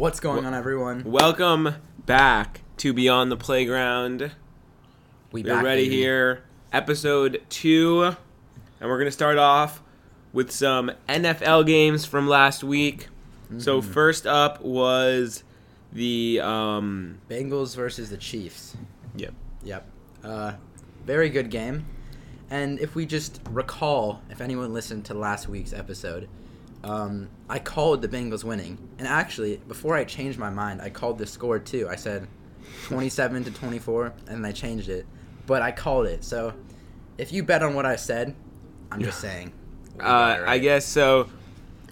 What's going on, everyone? Welcome back to Beyond the Playground. We We're back, ready baby. here, episode two, and we're gonna start off with some NFL games from last week. So Mm-hmm. first up was the um, Bengals versus the Chiefs. yep, Yep. Uh, very good game. And if we just recall, if anyone listened to last week's episode, um, I called the Bengals winning. And actually, before I changed my mind, I called the score too. I said 27 to 24, and then I changed it. But I called it. So if you bet on what I said, I'm just saying. uh, it I guess so.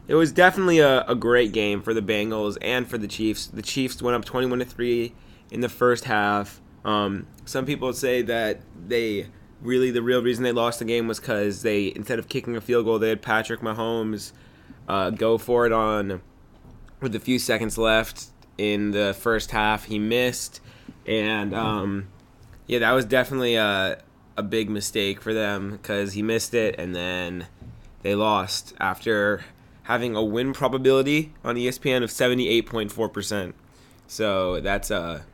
It was definitely a, a great game for the Bengals and for the Chiefs. The Chiefs went up twenty-one to three in the first half. Um, some people say that they really the real reason they lost the game was because they instead of kicking a field goal, they had Patrick Mahomes uh, go for it on with a few seconds left in the first half. He missed, and um, yeah, that was definitely a a big mistake for them because he missed it, and then they lost after having a win probability on ESPN of seventy eight point four percent. So that's a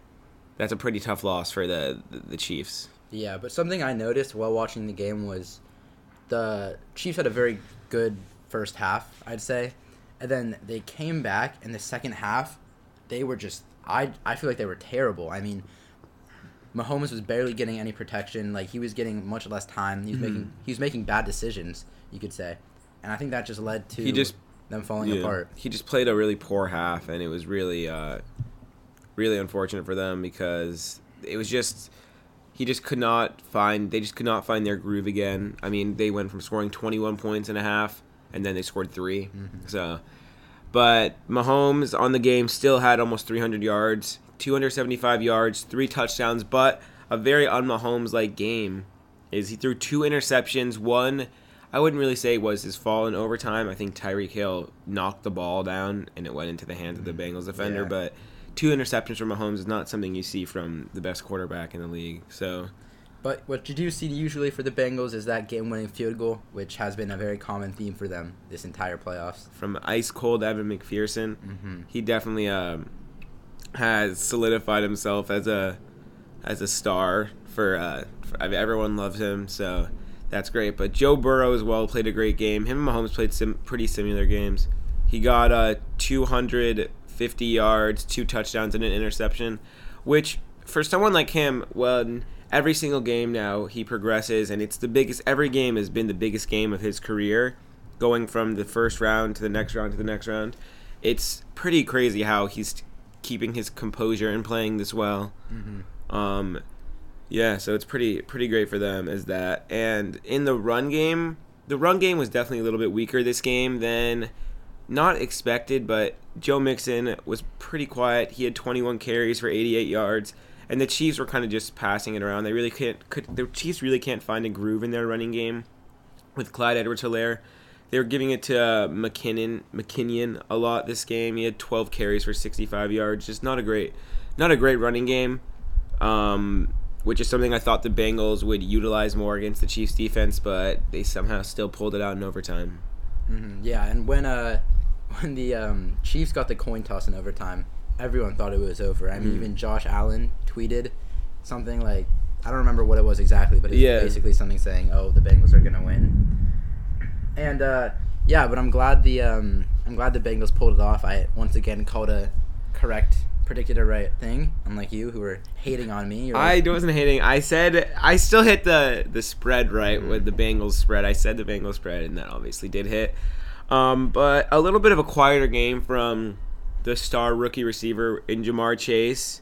that's a pretty tough loss for the the, the Chiefs. Yeah, but something I noticed while watching the game was the Chiefs had a very good first half, I'd say, and then they came back in the second half. They were just I I feel like they were terrible. I mean, Mahomes was barely getting any protection. Like he was getting much less time. He was making he was making bad decisions, you could say, and I think that just led to He just- them falling Yeah. apart. He just played a really poor half, and it was really, uh, really unfortunate for them because it was just he just could not find they just could not find their groove again. I mean, they went from scoring 21 points and a half, and then they scored 3 So, but Mahomes on the game still had almost 300 yards, 275 yards, three touchdowns, but a very un-Mahomes like game. Is he threw two interceptions, one I wouldn't really say was his fault in overtime. I think Tyreek Hill knocked the ball down and it went into the hands of the mm-hmm. Bengals defender. Yeah. But two interceptions from Mahomes is not something you see from the best quarterback in the league. So But what you do see usually for the Bengals is that game-winning field goal, which has been a very common theme for them this entire playoffs. from ice cold Evan McPherson, Mm-hmm. he definitely um, has solidified himself as a as a star for, uh, for I mean, everyone loves him. So that's great. But Joe Burrow as well played a great game. Him and Mahomes played some pretty similar games. He got uh, 250 yards, two touchdowns, and an interception, which for someone like him, well, every single game now he progresses, and it's the biggest. Every game has been the biggest game of his career, going from the first round to the next round to the next round. It's pretty crazy how he's keeping his composure and playing this well. Mm-hmm. Um, yeah, so it's pretty pretty great for them as that. And in the run game, the run game was definitely a little bit weaker this game than not expected, but Joe Mixon was pretty quiet. He had 21 carries for 88 yards, and the Chiefs were kind of just passing it around. They really can't could the Chiefs really can't find a groove in their running game with Clyde Edwards-Helaire. They were giving it to uh, McKinnon McKinnon a lot this game. He had 12 carries for 65 yards. Just not a great not a great running game. Um, which is something I thought the Bengals would utilize more against the Chiefs defense, but they somehow still pulled it out in overtime. hmm Yeah, and when uh when the um, Chiefs got the coin toss in overtime, everyone thought it was over. I mean, Mhm. even Josh Allen tweeted something like I don't remember what it was exactly, but it was Yeah. basically something saying, "Oh, the Bengals are gonna win." And uh, yeah, but I'm glad the um, I'm glad the Bengals pulled it off. I once again called a correct, predicted a right thing, unlike you who were hating on me. You're I wasn't hating. I said I still hit the the spread right Mhm. with the Bengals spread. I said the Bengals spread, and that obviously did hit. Um, but a little bit of a quieter game from the star rookie receiver in Ja'Marr Chase,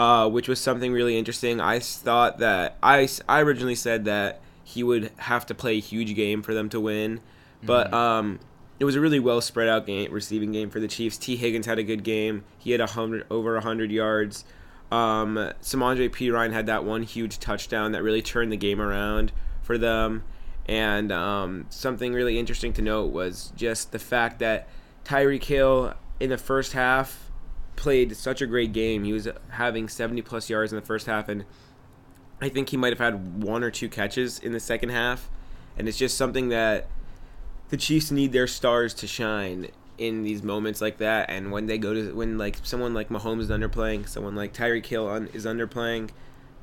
uh, which was something really interesting. I thought that I, I originally said that he would have to play a huge game for them to win, but Mhm. um, it was a really well spread out game receiving game for the Chiefs. Tee Higgins had a good game. He had a hundred over hundred yards. Um, Samaje Perine had that one huge touchdown that really turned the game around for them. And um, something really interesting to note was just the fact that Tyreek Hill in the first half played such a great game. He was having 70 plus yards in the first half, and I think he might have had one or two catches in the second half. And it's just something that the Chiefs need their stars to shine in these moments like that, and when they go to when like someone like Mahomes is underplaying, someone like Tyreek Hill un, is underplaying,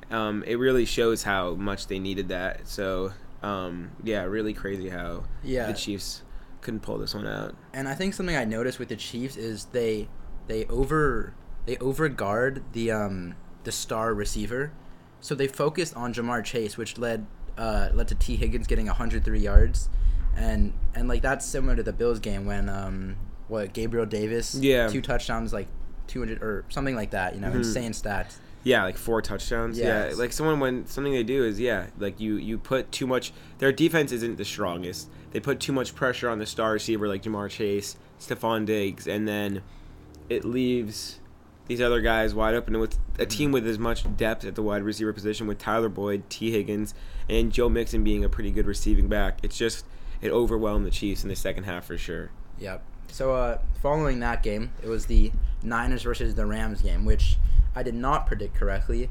um, it really shows how much they needed that. So um, yeah, really crazy how Yeah. the Chiefs couldn't pull this one out. And I think something I noticed with the Chiefs is they they over they over guard the um the star receiver, so they focused on Ja'Marr Chase, which led uh led to Tee Higgins getting 103 yards, and and like that's similar to the Bills game when um what Gabriel Davis Yeah. two touchdowns like 200 or something like that you know Mhm. insane stats. Yeah, like four touchdowns. Yeah, like someone when something they do is yeah, like you you put too much. Their defense isn't the strongest. They put too much pressure on the star receiver like Ja'Marr Chase, Stefon Diggs, and then it leaves these other guys wide open with a team with as much depth at the wide receiver position with Tyler Boyd, Tee Higgins, and Joe Mixon being a pretty good receiving back. It's just it overwhelmed the Chiefs in the second half for sure. Yep. So uh, following that game, it was the Niners versus the Rams game, which I did not predict correctly,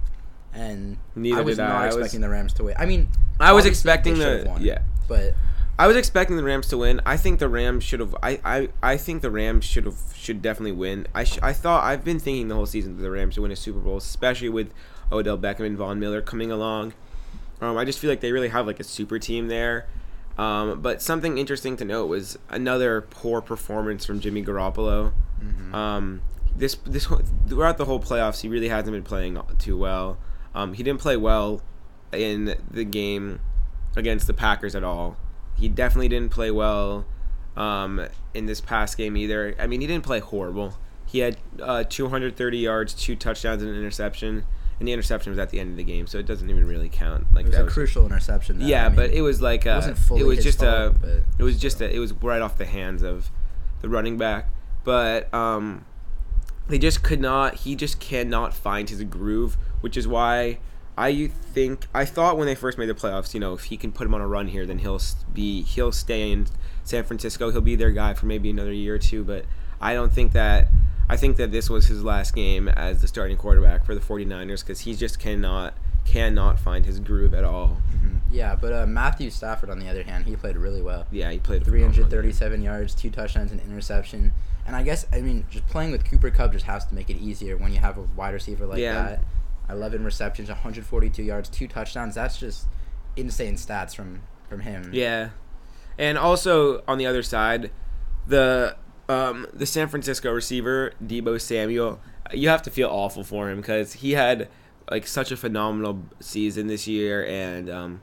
and Neither I was did I. not I was- expecting the Rams to win. I mean, I was expecting the yeah. but I was expecting the Rams to win. I think the Rams should have. I, I, I think the Rams should have should definitely win. I sh- I thought I've been thinking the whole season that the Rams should win a Super Bowl, especially with Odell Beckham and Von Miller coming along. Um, I just feel like they really have like a super team there. Um, but something interesting to note was another poor performance from Jimmy Garoppolo. Um, this this throughout the whole playoffs, he really hasn't been playing too well. Um, he didn't play well in the game against the Packers at all. He definitely didn't play well um, in this past game either. I mean, he didn't play horrible. He had uh, 230 yards, two touchdowns, and an interception. And the interception was at the end of the game, so it doesn't even really count. Like it was that a was- crucial interception. Though. yeah, I mean, but it was like a, wasn't fully it was just a but it was just a, it was right off the hands of the running back. But um, they just could not. He just cannot find his groove, which is why I think I thought when they first made the playoffs, you know, if he can put him on a run here, then he'll be he'll stay in San Francisco. He'll be their guy for maybe another year or two. But I don't think that. I think that this was his last game as the starting quarterback for the 49ers because he just cannot cannot find his groove at all. Mhm. yeah, but uh, Matthew Stafford on the other hand, he played really well. Yeah, he played a phenomenal game. 337 yards, two touchdowns, and interception. And I guess I mean just playing with Cooper Kupp just has to make it easier when you have a wide receiver like Yeah. that. 11 receptions, 142 yards, two touchdowns. That's just insane stats from from him. Yeah, and also on the other side, the um, the San Francisco receiver Deebo Samuel, you have to feel awful for him because he had like such a phenomenal season this year, and um,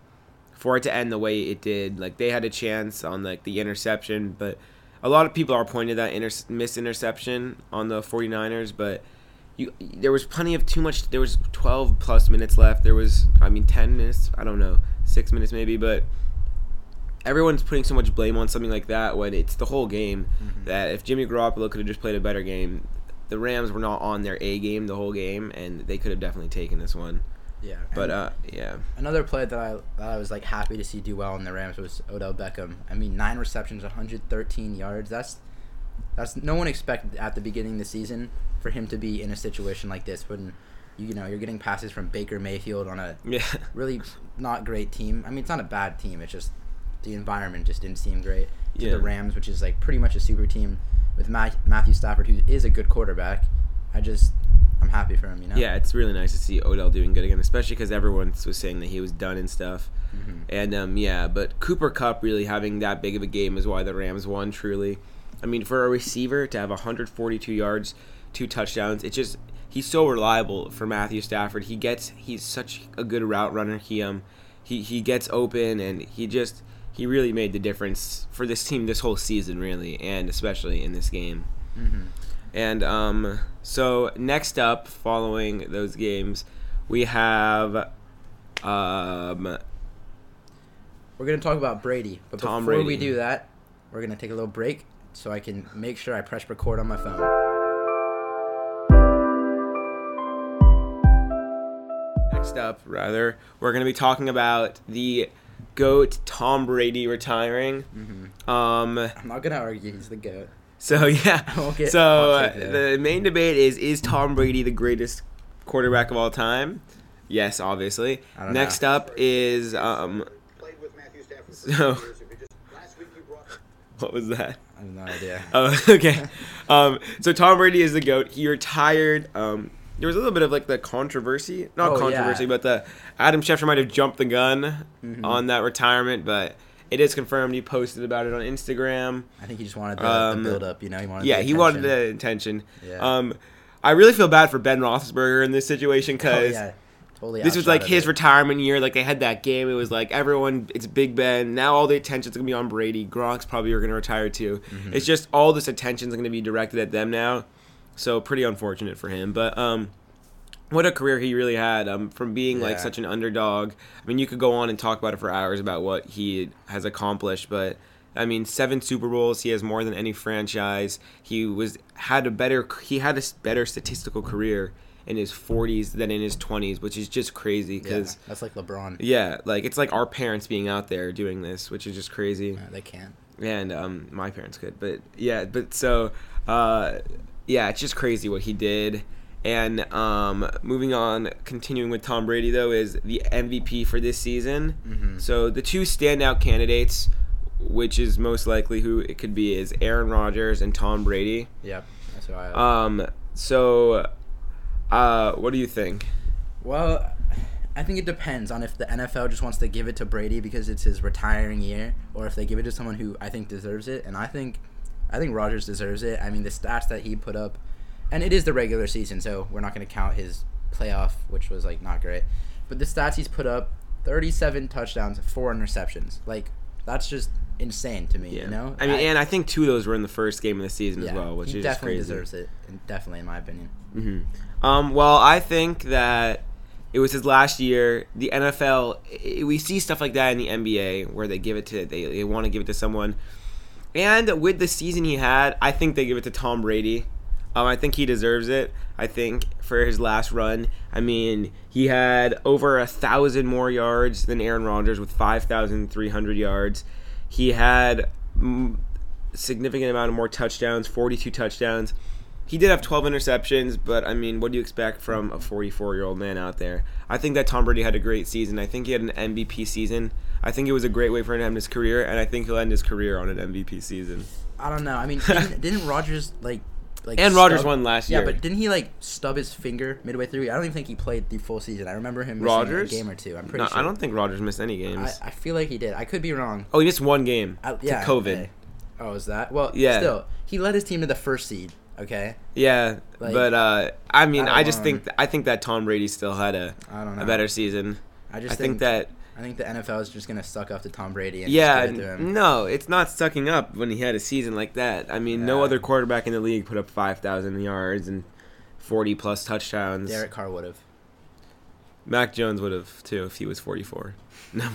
for it to end the way it did, like they had a chance on like the interception, but a lot of people are pointing that inter- missed interception on the 49ers, but you there was plenty of too much there was 12 plus minutes left there was i mean 10 minutes i don't know 6 minutes maybe but everyone's putting so much blame on something like that when it's the whole game Mhm. that if jimmy garoppolo could have just played a better game the rams were not on their a game the whole game and they could have definitely taken this one Yeah. but uh yeah another player that I that I was like happy to see do well in the Rams was Odell Beckham. I mean, nine receptions, 113 yards. That's that's no one expected at the beginning of the season for him to be in a situation like this when you, you know you're getting passes from Baker Mayfield on a yeah really not great team. I mean, it's not a bad team. It's just the environment just didn't seem great. To Yeah. the Rams, which is like pretty much a super team with Ma- Matthew Stafford, who is a good quarterback. I just I'm happy for him. You know. yeah it's really nice to see odell doing good again especially because everyone was saying that he was done and stuff Mhm. And um, yeah, but Cooper Kupp really having that big of a game is why the Rams won. Truly, I mean, for a receiver to have 142 yards, two touchdowns, it's just he's so reliable for Matthew Stafford. He gets he's such a good route runner. He um he he gets open and he just he really made the difference for this team this whole season really, and especially in this game. Mhm. And um, so next up, following those games, we have um, We're gonna talk about Brady, but Tom before we do that, we're gonna take a little break so I can make sure I press record on my phone. Next up, rather, we're going to be talking about the GOAT Tom Brady retiring. hmm Um, I'm not gonna argue he's the goat. so yeah, get so uh, the main debate is: Is Tom Brady the greatest quarterback of all time? Yes, obviously. Next know. up is um, Played with Matthew Stafford for So- years. If you just- last week you brought- what was that? I have no idea. Oh, okay. Um, so Tom Brady is the goat. He retired. Um, there was a little bit of like the controversy, not Oh, controversy, yeah. but the Adam Schefter might have jumped the gun Mhm. on that retirement, but it is confirmed. He posted about it on Instagram. I think he just wanted the, Um, the build up. You know, he wanted. Yeah, he wanted the attention. Yeah. Um, I really feel bad for Ben Roethlisberger in this situation Oh, because yeah. Totally this was like his it. retirement year. Like they had that game. It was like everyone. It's Big Ben. Now all the attention's gonna be on Brady. Gronk's probably are gonna retire too. Mhm. It's just all this attention's gonna be directed at them now. So pretty unfortunate for him. But um, what a career he really had. Um, from being like such an underdog. I mean, you could go on and talk about it for hours about what he has accomplished, but. I mean, seven Super Bowls. He has more than any franchise. He was had a better. He had a better statistical career in his 40s than in his 20s, which is just crazy Yeah, because that's like LeBron. yeah, like it's like our parents being out there doing this, which is just crazy. Yeah, they can't. And um, my parents could, but yeah, but so uh, yeah, it's just crazy what he did. And um, moving on, continuing with Tom Brady though, is the MVP for this season. Mhm. So the two standout candidates, which is most likely who it could be, is Aaron Rodgers and Tom Brady. Yep, that's who I. Um, so uh, what do you think? Well, I think it depends on if the NFL just wants to give it to Brady because it's his retiring year, or if they give it to someone who I think deserves it. And I think, I think Rodgers deserves it. I mean, the stats that he put up, and it is the regular season, so we're not going to count his playoff, which was like not great. But the stats he's put up: thirty-seven touchdowns, four interceptions. Like that's just insane to me. Yeah. You know? I mean, and I think two of those were in the first game of the season as well, which he is definitely crazy. deserves it. Definitely, in my opinion. hmm Um, well, I think that it was his last year. The NFL, i- we see stuff like that in the NBA where they give it to they, they want to give it to someone. And with the season he had, I think they give it to Tom Brady. Um, I think he deserves it. I think for his last run, I mean, he had over a thousand more yards than Aaron Rodgers with five thousand three hundred yards. He had mm, significant amount of more touchdowns, forty-two touchdowns. He did have 12 interceptions, but I mean, what do you expect from a 44 year old man out there? I think that Tom Brady had a great season. I think he had an MVP season. I think it was a great way for him to end his career, and I think he'll end his career on an MVP season. I don't know. I mean, didn't, didn't Rodgers like like And Rodgers stub- won last year? yeah, but didn't he like stub his finger midway through? I don't even think he played the full season. I remember him missing Rodgers? a game or two. I'm pretty No, sure. I don't think Rodgers missed any games. I, I feel like he did. I could be wrong. oh, he missed one game I, to yeah. COVID. okay. Oh, is that? Well, Yeah. Still, he led his team to the first seed. Okay. Yeah, Like, but uh, I mean, I I, just think I think that Tom Brady still had a, I don't know. a better season. I just I think that I think the NFL is just gonna suck up to Tom Brady and Yeah, to him. no, it's not sucking up when he had a season like that. I mean, no other quarterback in the league put up 5,000 yards and 40 plus touchdowns. Derek Carr would have. Mac Jones would have too if he was 44. No,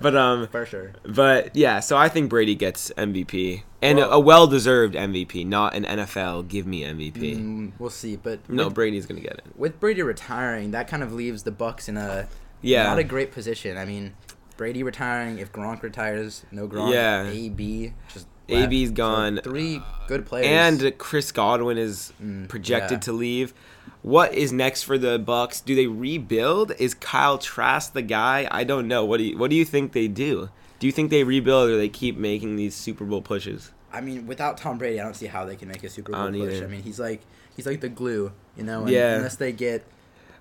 but um, For sure. but yeah. So I think Brady gets MVP and Well- a well-deserved MVP, not an NFL give me MVP. Mm, we'll see, but No, with, Brady's gonna get it. with Brady retiring, that kind of leaves the Bucks in a Yeah, not a great position. I mean, Brady retiring. If Gronk retires, no Gronk. Yeah. AB just AB's left. So gone. three good players. and Chris Godwin is Mm, projected yeah. to leave. What is next for the Bucks? Do they rebuild? Is Kyle Trask the guy? I don't know. What do you What do you think they do? Do you think they rebuild or they keep making these Super Bowl pushes? I mean, without Tom Brady, I don't see how they can make a Super Bowl don't push. either. I mean, he's like he's like the glue, you know. And Yeah. Unless they get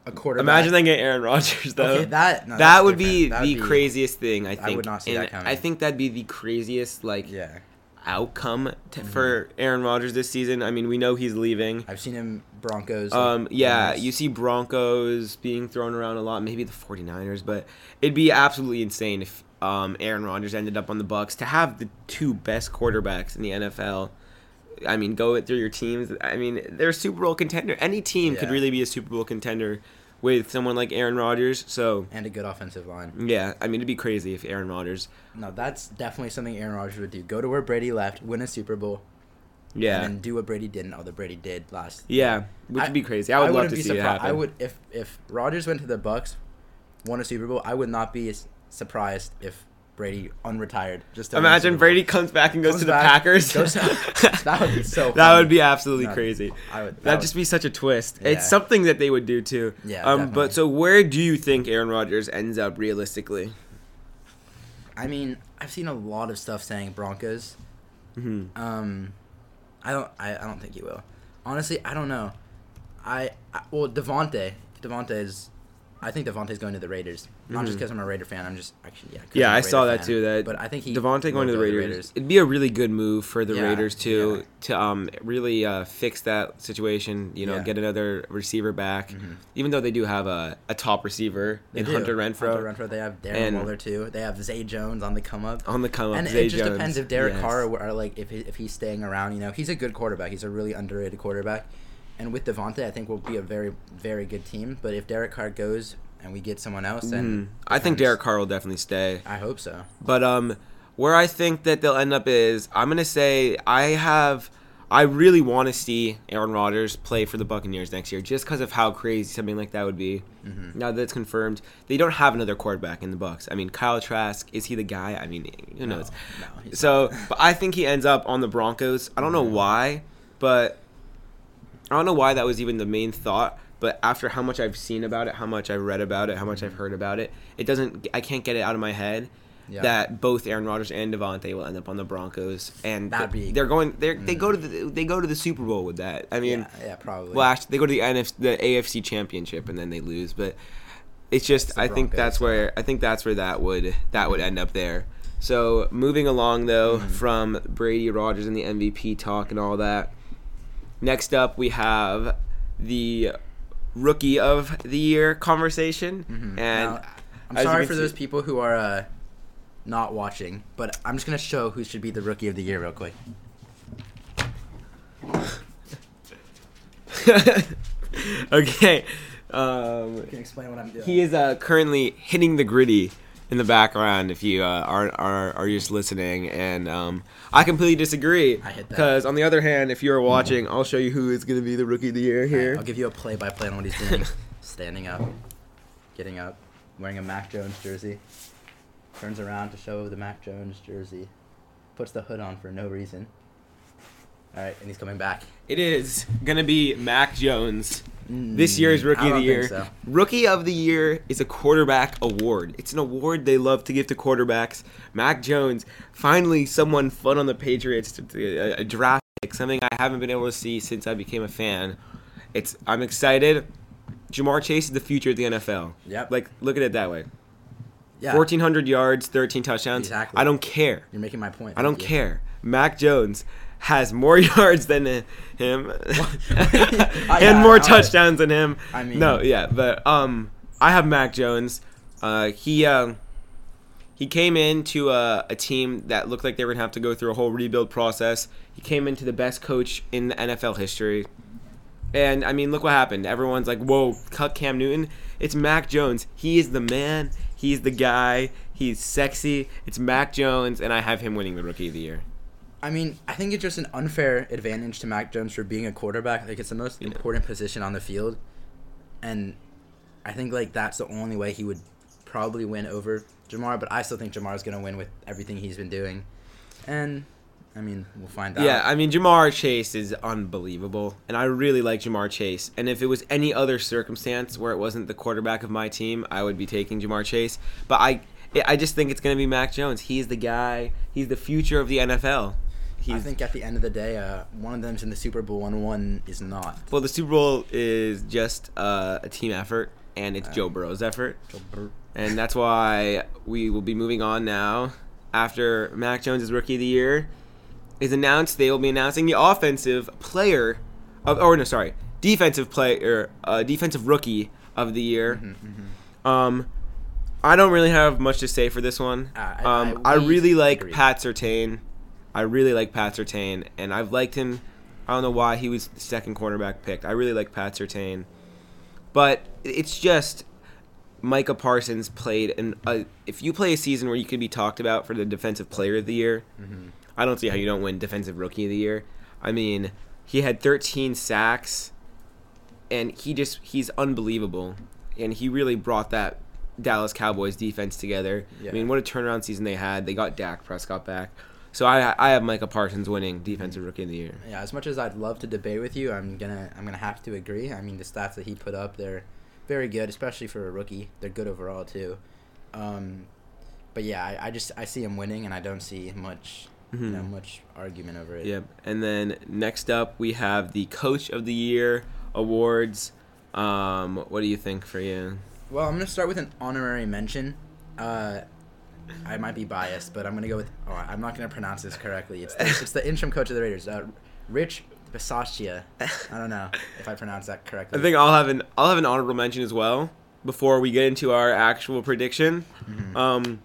a quarterback. Imagine they get Aaron Rodgers though. Okay, that no, that would be. That'd the craziest thing. I think. I would not see And that coming. I think that'd be the craziest like Yeah, outcome to, Mm-hmm. for Aaron Rodgers this season. I mean, we know he's leaving. I've seen him Broncos. Um, like, yeah, you see Broncos being thrown around a lot, maybe the 49ers, but it'd be absolutely insane if um, Aaron Rodgers ended up on the Bucks to have the two best quarterbacks in the NFL. I mean, go it through your teams. I mean, they're a Super Bowl contender. Any team could really be a Super Bowl contender with someone like Aaron Rodgers. So, and a good offensive line. yeah, I mean, it'd be crazy if Aaron Rodgers. No, that's definitely something Aaron Rodgers would do. Go to where Brady left, win a Super Bowl, Yeah. and then do what Brady didn't. that Brady did last. yeah, which I- would be crazy. I would love to be see it happen. I would if if Rodgers went to the Bucks, won a Super Bowl. I would not be surprised if Brady unretired. Just to win a Imagine Brady comes back and goes Comes to the back, Packers. to- that would be so That would be absolutely No, crazy. I would. that That'd would- just be such a twist. Yeah. It's something that they would do too. Yeah, Um. definitely. But so, where do you think Aaron Rodgers ends up realistically? I mean, I've seen a lot of stuff saying Broncos, hmm Um, I don't. I, I don't think he will. Honestly, I don't know. I, I well Davante. Davante is. I think Davante's going to the Raiders. Not just Mhm. because I'm a Raider fan. I'm just actually yeah. Yeah, I saw that fan. too. That but I think he Davante going to the go Raiders. It'd be a really good move for the Yeah, Raiders to yeah. to um really uh, fix that situation. You know, Yeah. get another receiver back. Mhm. Even though they do have a, a top receiver They in do. Hunter Renfrow Hunter Renfrow. They have Darren Waller too. They have Zay Jones on the come up. on the come up. and Zay it just Jones. depends if Derek Yes. Carr or like if he, if he's staying around. You know, he's a good quarterback. He's a really underrated quarterback. And with Davante, I think we'll be a very very good team. But if Derek Carr goes and we get someone else, then Mhm. I think. Derek Carr will definitely stay. I hope so. But um, where I think that they'll end up is I'm gonna say I have. I really want to see Aaron Rodgers play for the Buccaneers next year, just because of how crazy something like that would be. Mhm. Now that it's confirmed, they don't have another quarterback in the Bucks. I mean, Kyle Trask is he the guy? I mean, who knows? no, he's So, but I think he ends up on the Broncos. I don't know why, but I don't know why that was even the main thought. But after how much I've seen about it, how much I've read about it, how much I've heard about it, it doesn't. I can't get it out of my head Yeah. that both Aaron Rodgers and Davante will end up on the Broncos, and That'd be- they're going. They they Mm. go to the they go to the Super Bowl with that. I mean, yeah, yeah, probably. well, actually, they go to the NFC, the AFC Championship and then they lose. But it's just, It's I think that's where I think that's where that would that would end up there. So moving along though Mhm. from Brady Rodgers and the MVP talk and all that. Next up, we have the rookie of the year conversation, Mhm. and Now, I'm sorry for see- those people who are uh, not watching, but I'm just gonna show who should be the rookie of the year real quick. okay. Um, can explain what I'm doing. He is uh, currently hitting the gritty in the background. If you uh, are, are are just listening, and um, I completely disagree. I hit that. Because on the other hand, if you're watching, I'll show you who is going to be the rookie of the year here. I'll give you a play-by-play on what he's doing. Standing up, getting up, wearing a Mac Jones jersey. Turns around to show the Mac Jones jersey. Puts the hood on for no reason. All right, and he's coming back. It is going to be Mac Jones. This Mm, year's rookie of don't the think year. so. Rookie of the year is a quarterback award. It's an award they love to give to quarterbacks. Mac Jones, finally someone fun on the Patriots to, to- a, a draft pick, something I haven't been able to see since I became a fan. It's I'm excited. Ja'Marr Chase is the future of the NFL. Yep. Like look at it that way. Yeah. 1400 yards, 13 touchdowns. Exactly. I don't care. You're making my point. I don't you. care. Mac Jones has more yards than him and more touchdowns than him. I mean- no, yeah, but um, I have Mac Jones. Uh, he um, he came into a, a team that looked like they were gonna have to go through a whole rebuild process. He came into the best coach in the NFL history. And I mean, look what happened. Everyone's like, "Whoa, cut Cam Newton." It's Mac Jones. He is the man. He's the guy. He's sexy. It's Mac Jones, and I have him winning the Rookie of the Year. I mean, I think it's just an unfair advantage to Mac Jones for being a quarterback. Like it's the most important position on the field, and I think like that's the only way he would probably win over Ja'Marr. But I still think Ja'Marr's gonna win with everything he's been doing, and I mean we'll find out. Yeah, I mean Ja'Marr Chase is unbelievable, and I really like Ja'Marr Chase. And if it was any other circumstance where it wasn't the quarterback of my team, I would be taking Ja'Marr Chase. But I, I just think it's gonna be Mac Jones. He's the guy. He's the future of the NFL. He's, I think at the end of the day, uh, one of them's in the Super Bowl and one is not. well, the Super Bowl is just uh, a team effort, and it's Yeah. Joe Burrow's effort, and that's why we will be moving on now. After Mac Jones' Rookie of the Year is announced, they will be announcing the offensive player of, or no, sorry, defensive player, uh, defensive rookie of the year. Mm-hmm, Um, I don't really have much to say for this one. Uh, I- um, I- I, really like agree. Pat Surtain. I really like Pat Surtain, and I've liked him. I don't know why he was the second cornerback picked. I really like Pat Surtain, but it's just Micah Parsons played and uh, if you play a season where you could be talked about for the defensive player of the year, mm-hmm. I don't see how you don't win defensive rookie of the year. I mean, he had 13 sacks and he just he's unbelievable and he really brought that Dallas Cowboys defense together. Yeah. I mean, what a turnaround season they had. They got Dak Prescott back. So I I have Micah Parsons winning defensive rookie of the year. Yeah, as much as I'd love to debate with you, I'm gonna I'm gonna have to agree. I mean, the stats that he put up, they're very good, especially for a rookie. They're good overall too. Um, but yeah, I, I just I see him winning, and I don't see much you know, Mhm. much argument over it. Yep. And then next up, we have the Coach of the Year awards. Um, what do you think for you? Well, I'm gonna start with an honorary mention. Uh, I might be biased, but I'm gonna go with. Oh, I'm not gonna pronounce this correctly. It's the, it's the interim coach of the Raiders, uh, Rich Bisaccia. I don't know if I pronounced that correctly. I think I'll have an I'll have an honorable mention as well before we get into our actual prediction. Mhm. Um,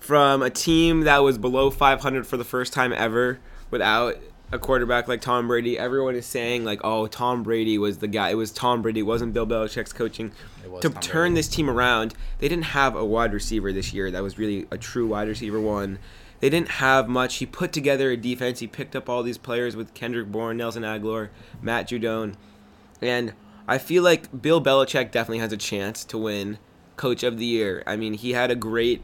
from a team that was below 500 for the first time ever without a quarterback like Tom Brady, everyone is saying like, "Oh, Tom Brady was the guy. It was Tom Brady. It wasn't Bill Belichick's coaching." To Tom turn Brady. this team around, they didn't have a wide receiver this year that was really a true wide receiver one. They didn't have much. He put together a defense. He picked up all these players with Kendrick Bourne, Nelson Agholor, Matt Judon, and I feel like Bill Belichick definitely has a chance to win Coach of the Year. I mean, he had a great,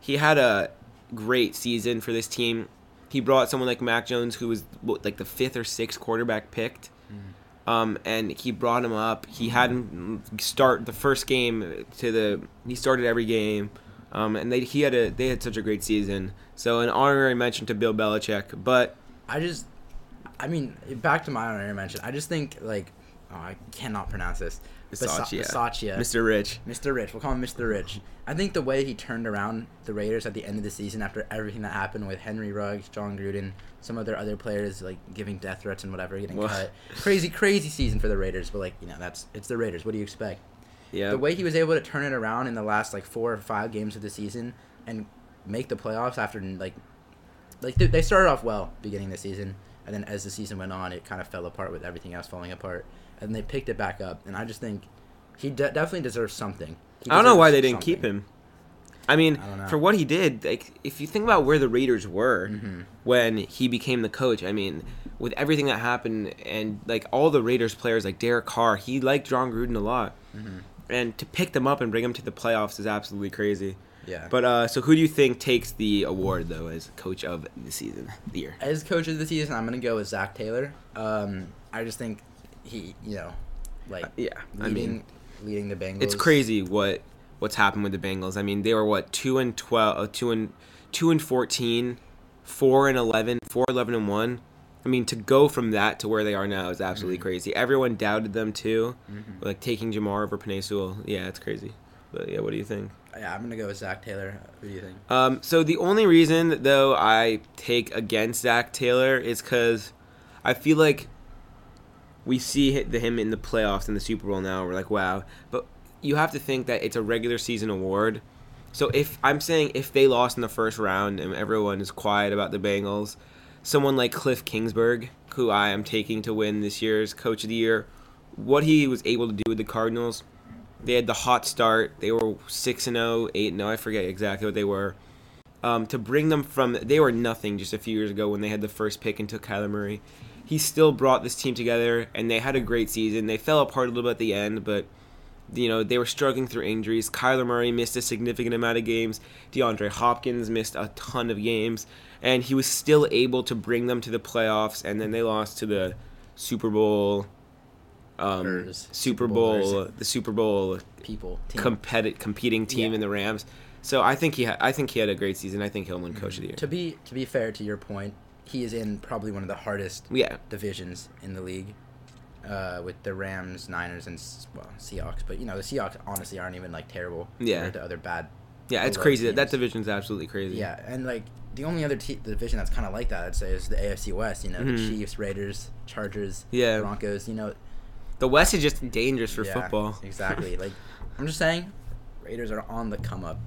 he had a great season for this team. He brought someone like Mac Jones, who was like the fifth or sixth quarterback picked, um, and he brought him up. He had him start the first game to the. He started every game, um, and they he had a they had such a great season. So an honorary mention to Bill Belichick, but I just, I mean, back to my honorary mention. I just think like, oh, I cannot pronounce this. Bisaccia. Bisaccia. Mr. Rich. Mr. Rich. We'll call him Mr. Rich. I think the way he turned around the Raiders at the end of the season after everything that happened with Henry Ruggs, Jon Gruden, some of their other players like giving death threats and whatever, getting Well- cut. Crazy, crazy season for the Raiders. But like, you know, that's it's the Raiders. What do you expect? Yeah. The way he was able to turn it around in the last like four or five games of the season and make the playoffs after like, like they started off well beginning the season, and then as the season went on, it kind of fell apart with everything else falling apart, and they picked it back up. And I just think he de- definitely deserves something. I don't know why they didn't keep him. I mean, I for what he did, like if you think about where the Raiders were Mhm. when he became the coach, I mean, with everything that happened and like all the Raiders players like Derek Carr, he liked Jon Gruden a lot. Mhm. And to pick them up and bring them to the playoffs is absolutely crazy. Yeah. But uh so who do you think takes the award though as coach of the season, the year? as coach of the season, I'm gonna go with Zac Taylor. Um, I just think he, you know, like Yeah, I mean, leading the Bengals. it's crazy what what's happened with the Bengals. I mean, they were what two and 12, uh, two and two and 14, 4 and 11, 4 11 and one. I mean, to go from that to where they are now is absolutely Mhm. crazy. Everyone doubted them too, Mhm. like taking Ja'Marr over Penei Sewell. Yeah, it's crazy. But yeah, what do you think? Yeah, I'm gonna go with Zac Taylor. What do you think? Um, so the only reason though I take against Zac Taylor is because I feel like we see him in the playoffs in the Super Bowl now. We're like, wow, but you have to think that it's a regular season award. So if I'm saying if they lost in the first round and everyone is quiet about the Bengals, someone like Kliff Kingsbury, who I am taking to win this year's Coach of the Year, what he was able to do with the Cardinals, they had the hot start. They were six and 0, 8 and 0. I forget exactly what they were. Um, to bring them from they were nothing just a few years ago when they had the first pick and took Kyler Murray. He still brought this team together and they had a great season. They fell apart a little bit at the end, but you know they were struggling through injuries. Kyler Murray missed a significant amount of games. DeAndre Hopkins missed a ton of games, and he was still able to bring them to the playoffs. And then they lost to the Super Bowl. Um. Super Bowl, the Super Bowl People. Team. competi- competing team Yeah. in the Rams. So I think he ha- I think he had a great season. I think he'll win Coach of the Year. to be to be fair to your point, he is in probably one of the hardest Yeah, divisions in the league, uh, with the Rams, Niners, and well Seahawks. But you know the Seahawks honestly aren't even like terrible Yeah. compared to other bad. yeah, it's crazy. That, that division's absolutely crazy. Yeah, and like the only other te- division that's kind of like that, I'd say, is the AFC West. You know, Mhm. the Chiefs, Raiders, Chargers, Yeah. Broncos. You know, the West is just dangerous for yeah, football. Exactly. like I'm just saying, Raiders are on the come up.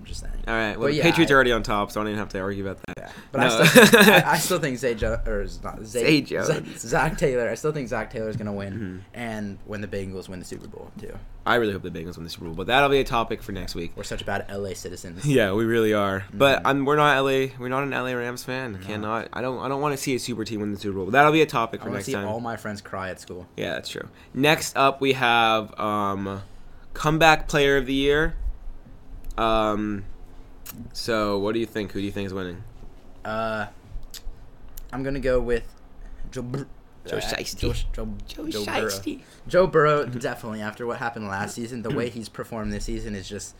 I'm just saying. All right, well, But the yeah, Patriots I- are already on top, so I don't even have to argue about that. Yeah, but No. I, still, I, I still think Zay jo- or not Zay, Zay Jones. Zac Taylor. I still think Zac Taylor is gonna win, Mhm. and when the Bengals win the Super Bowl too. I really hope the Bengals win the Super Bowl, but that'll be a topic for next week. We're such bad LA citizens. Yeah, we really are. But Mhm. I'm, we're not LA. We're not an LA Rams fan. No. Cannot. I don't. I don't want to see a super team win the Super Bowl. But that'll be a topic I for want to next see time. all my friends cry at school. Yeah, that's true. Next up, we have um, comeback player of the year. Um, so what do you think? Who do you think is winning? Uh, I'm gonna go with Joe. Bur- Joe uh, Shiesty. Joe, Joe, Burrow. Joe Burrow definitely after what happened last season, the way he's performed this season is just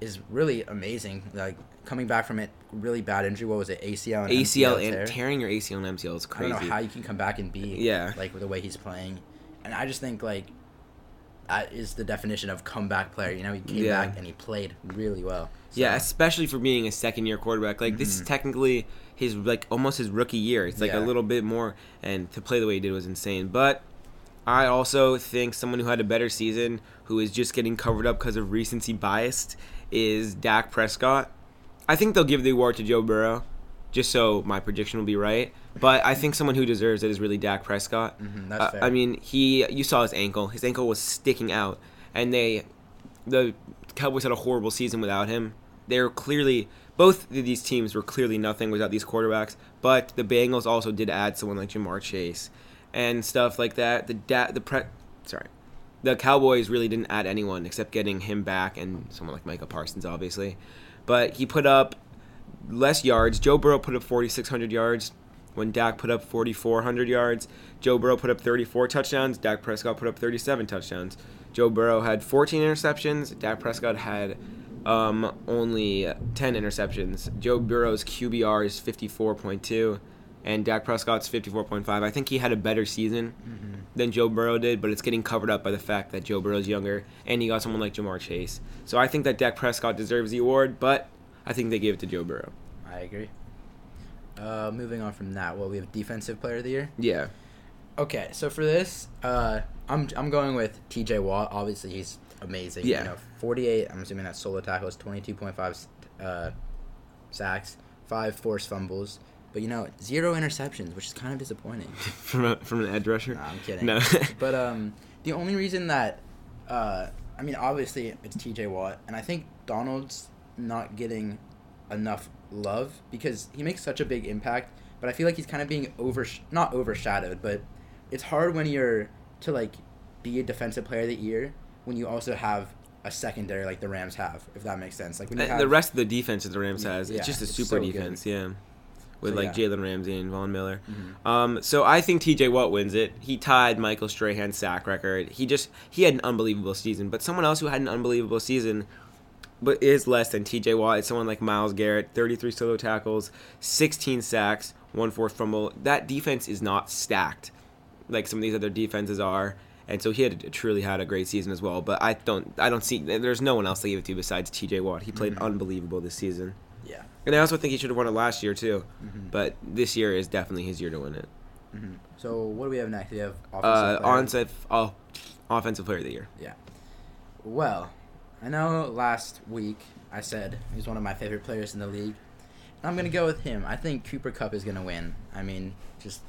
is really amazing. Like coming back from it, really bad injury. What was it? ACL and ACL MCL and tear? tearing your ACL and MCL is I crazy. don't know how you can come back and be Yeah. like with the way he's playing, and I just think like that is the definition of comeback player. You know, he came Yeah. back and he played really well. So, Yeah, especially for being a second year quarterback. Like this is technically his like almost his rookie year. It's like a Mm-hmm. Little bit more and to play the way he did was insane. But I also think someone who had a better season who is just getting covered up because of recency bias is Dak Prescott. I think they'll give the award to Joe Burrow just so my prediction will be right. But I think someone who deserves it is really Dak Prescott. Mhm, that's Uh, fair. I mean, he you saw his ankle. His ankle was sticking out, and they the Cowboys had a horrible season without him. They're clearly both of these teams were clearly nothing without these quarterbacks. But the Bengals also did add someone like Ja'Marr Chase and stuff like that. The da- the pre- sorry, the Cowboys really didn't add anyone except getting him back and someone like Micah Parsons, obviously. But he put up less yards. Joe Burrow put up 4,600 yards when Dak put up 4,400 yards. Joe Burrow put up 34 touchdowns. Dak Prescott put up 37 touchdowns. Joe Burrow had 14 interceptions. Dak Prescott had um, only 10 interceptions. Joe Burrow's QBR is 54.2, and Dak Prescott's 54.5. I think he had a better season than Joe Burrow did, but it's getting covered up by the fact that Joe Burrow's younger, and he got someone like Ja'Marr Chase. So I think that Dak Prescott deserves the award, but I think they gave it to Joe Burrow. I agree. Uh, moving on from that, well, we have defensive player of the year. Yeah. Okay, so for this, uh, I'm I'm going with T.J. Watt. Obviously, he's amazing. Yeah. You know, 48. I'm assuming that's solo tackles, 22.5 uh, sacks, five forced fumbles, but you know, zero interceptions, which is kind of disappointing. from a, from an edge rusher. Nah, I'm kidding. No. but um, the only reason that, uh, I mean, obviously it's T.J. Watt, and I think Donald's not getting enough love because he makes such a big impact. But I feel like he's kind of being over not overshadowed, but it's hard when you're to like be a defensive player of the year when you also have a secondary like the Rams have, if that makes sense. Like when you Uh, have the rest of the defense that the Rams has, Yeah, it's just a it's super so good. defense, yeah. With So, like yeah. Jalen Ramsey and Von Miller. Mhm. Um, so I think T.J. Watt wins it. He tied Michael Strahan's sack record. He just he had an unbelievable season. But someone else who had an unbelievable season, but is less than T.J. Watt, is someone like Myles Garrett. Thirty-three solo tackles, sixteen sacks, one forced fumble. That defense is not stacked like some of these other defenses are. And so he had truly had a great season as well. But I don't I don't see there's no one else to give it to besides T.J. Watt. He played Mhm. unbelievable this season. yeah. And I also think he should have won it last year too. Mhm. But this year is definitely his year to win it. Mhm. So what do we have next? We have Uh, offensive player. offensive, oh, offensive player of the year. Yeah. Well, I know last week I said he's one of my favorite players in the league. And I'm going to go with him. I think Cooper Kupp is going to win. I mean, just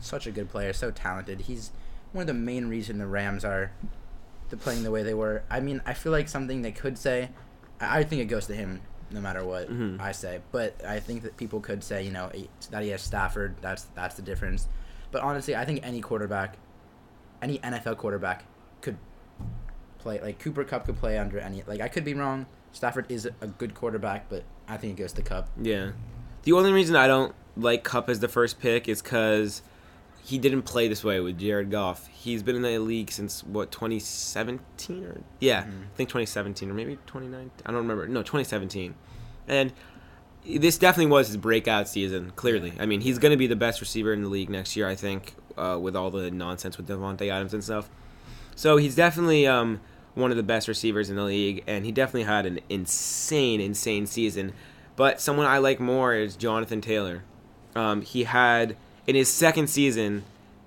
such a good player, so talented. He's one of the main reason the Rams are the playing the way they were. I mean, I feel like something they could say, I, I think it goes to him no matter what Mhm. I say. But I think that people could say, you know, that he has Stafford. That's that's the difference. But honestly, I think any quarterback, any NFL quarterback, could play like Cooper Kupp could play under any. Like I could be wrong. Stafford is a good quarterback, but I think it goes to Kupp. Yeah. The only reason I don't like Kupp as the first pick is because he didn't play this way with Jared Goff. He's been in the league since what 2017 or yeah, Mhm. I think 2017 or maybe 2019. I don't remember. No, 2017. And this definitely was his breakout season. Clearly, I mean, he's going to be the best receiver in the league next year. I think uh, with all the nonsense with Davante Adams and stuff. So he's definitely um, one of the best receivers in the league, and he definitely had an insane, insane season. But someone I like more is Jonathan Taylor. Um, he had in his second season,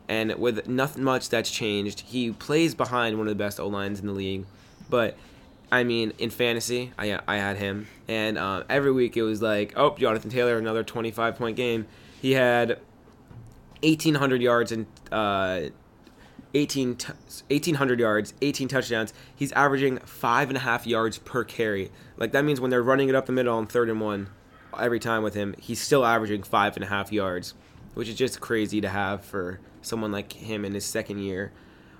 and with nothing much that's changed, he plays behind one of the best O lines in the league. But I mean, in fantasy, I I had him, and uh, every week it was like, oh, Jonathan Taylor, another twenty five point game. He had eighteen hundred yards and uh, 18 t- 1800 yards, 18 touchdowns. He's averaging five and a half yards per carry. Like that means when they're running it up the middle on third and one, every time with him, he's still averaging five and a half yards, which is just crazy to have for someone like him in his second year.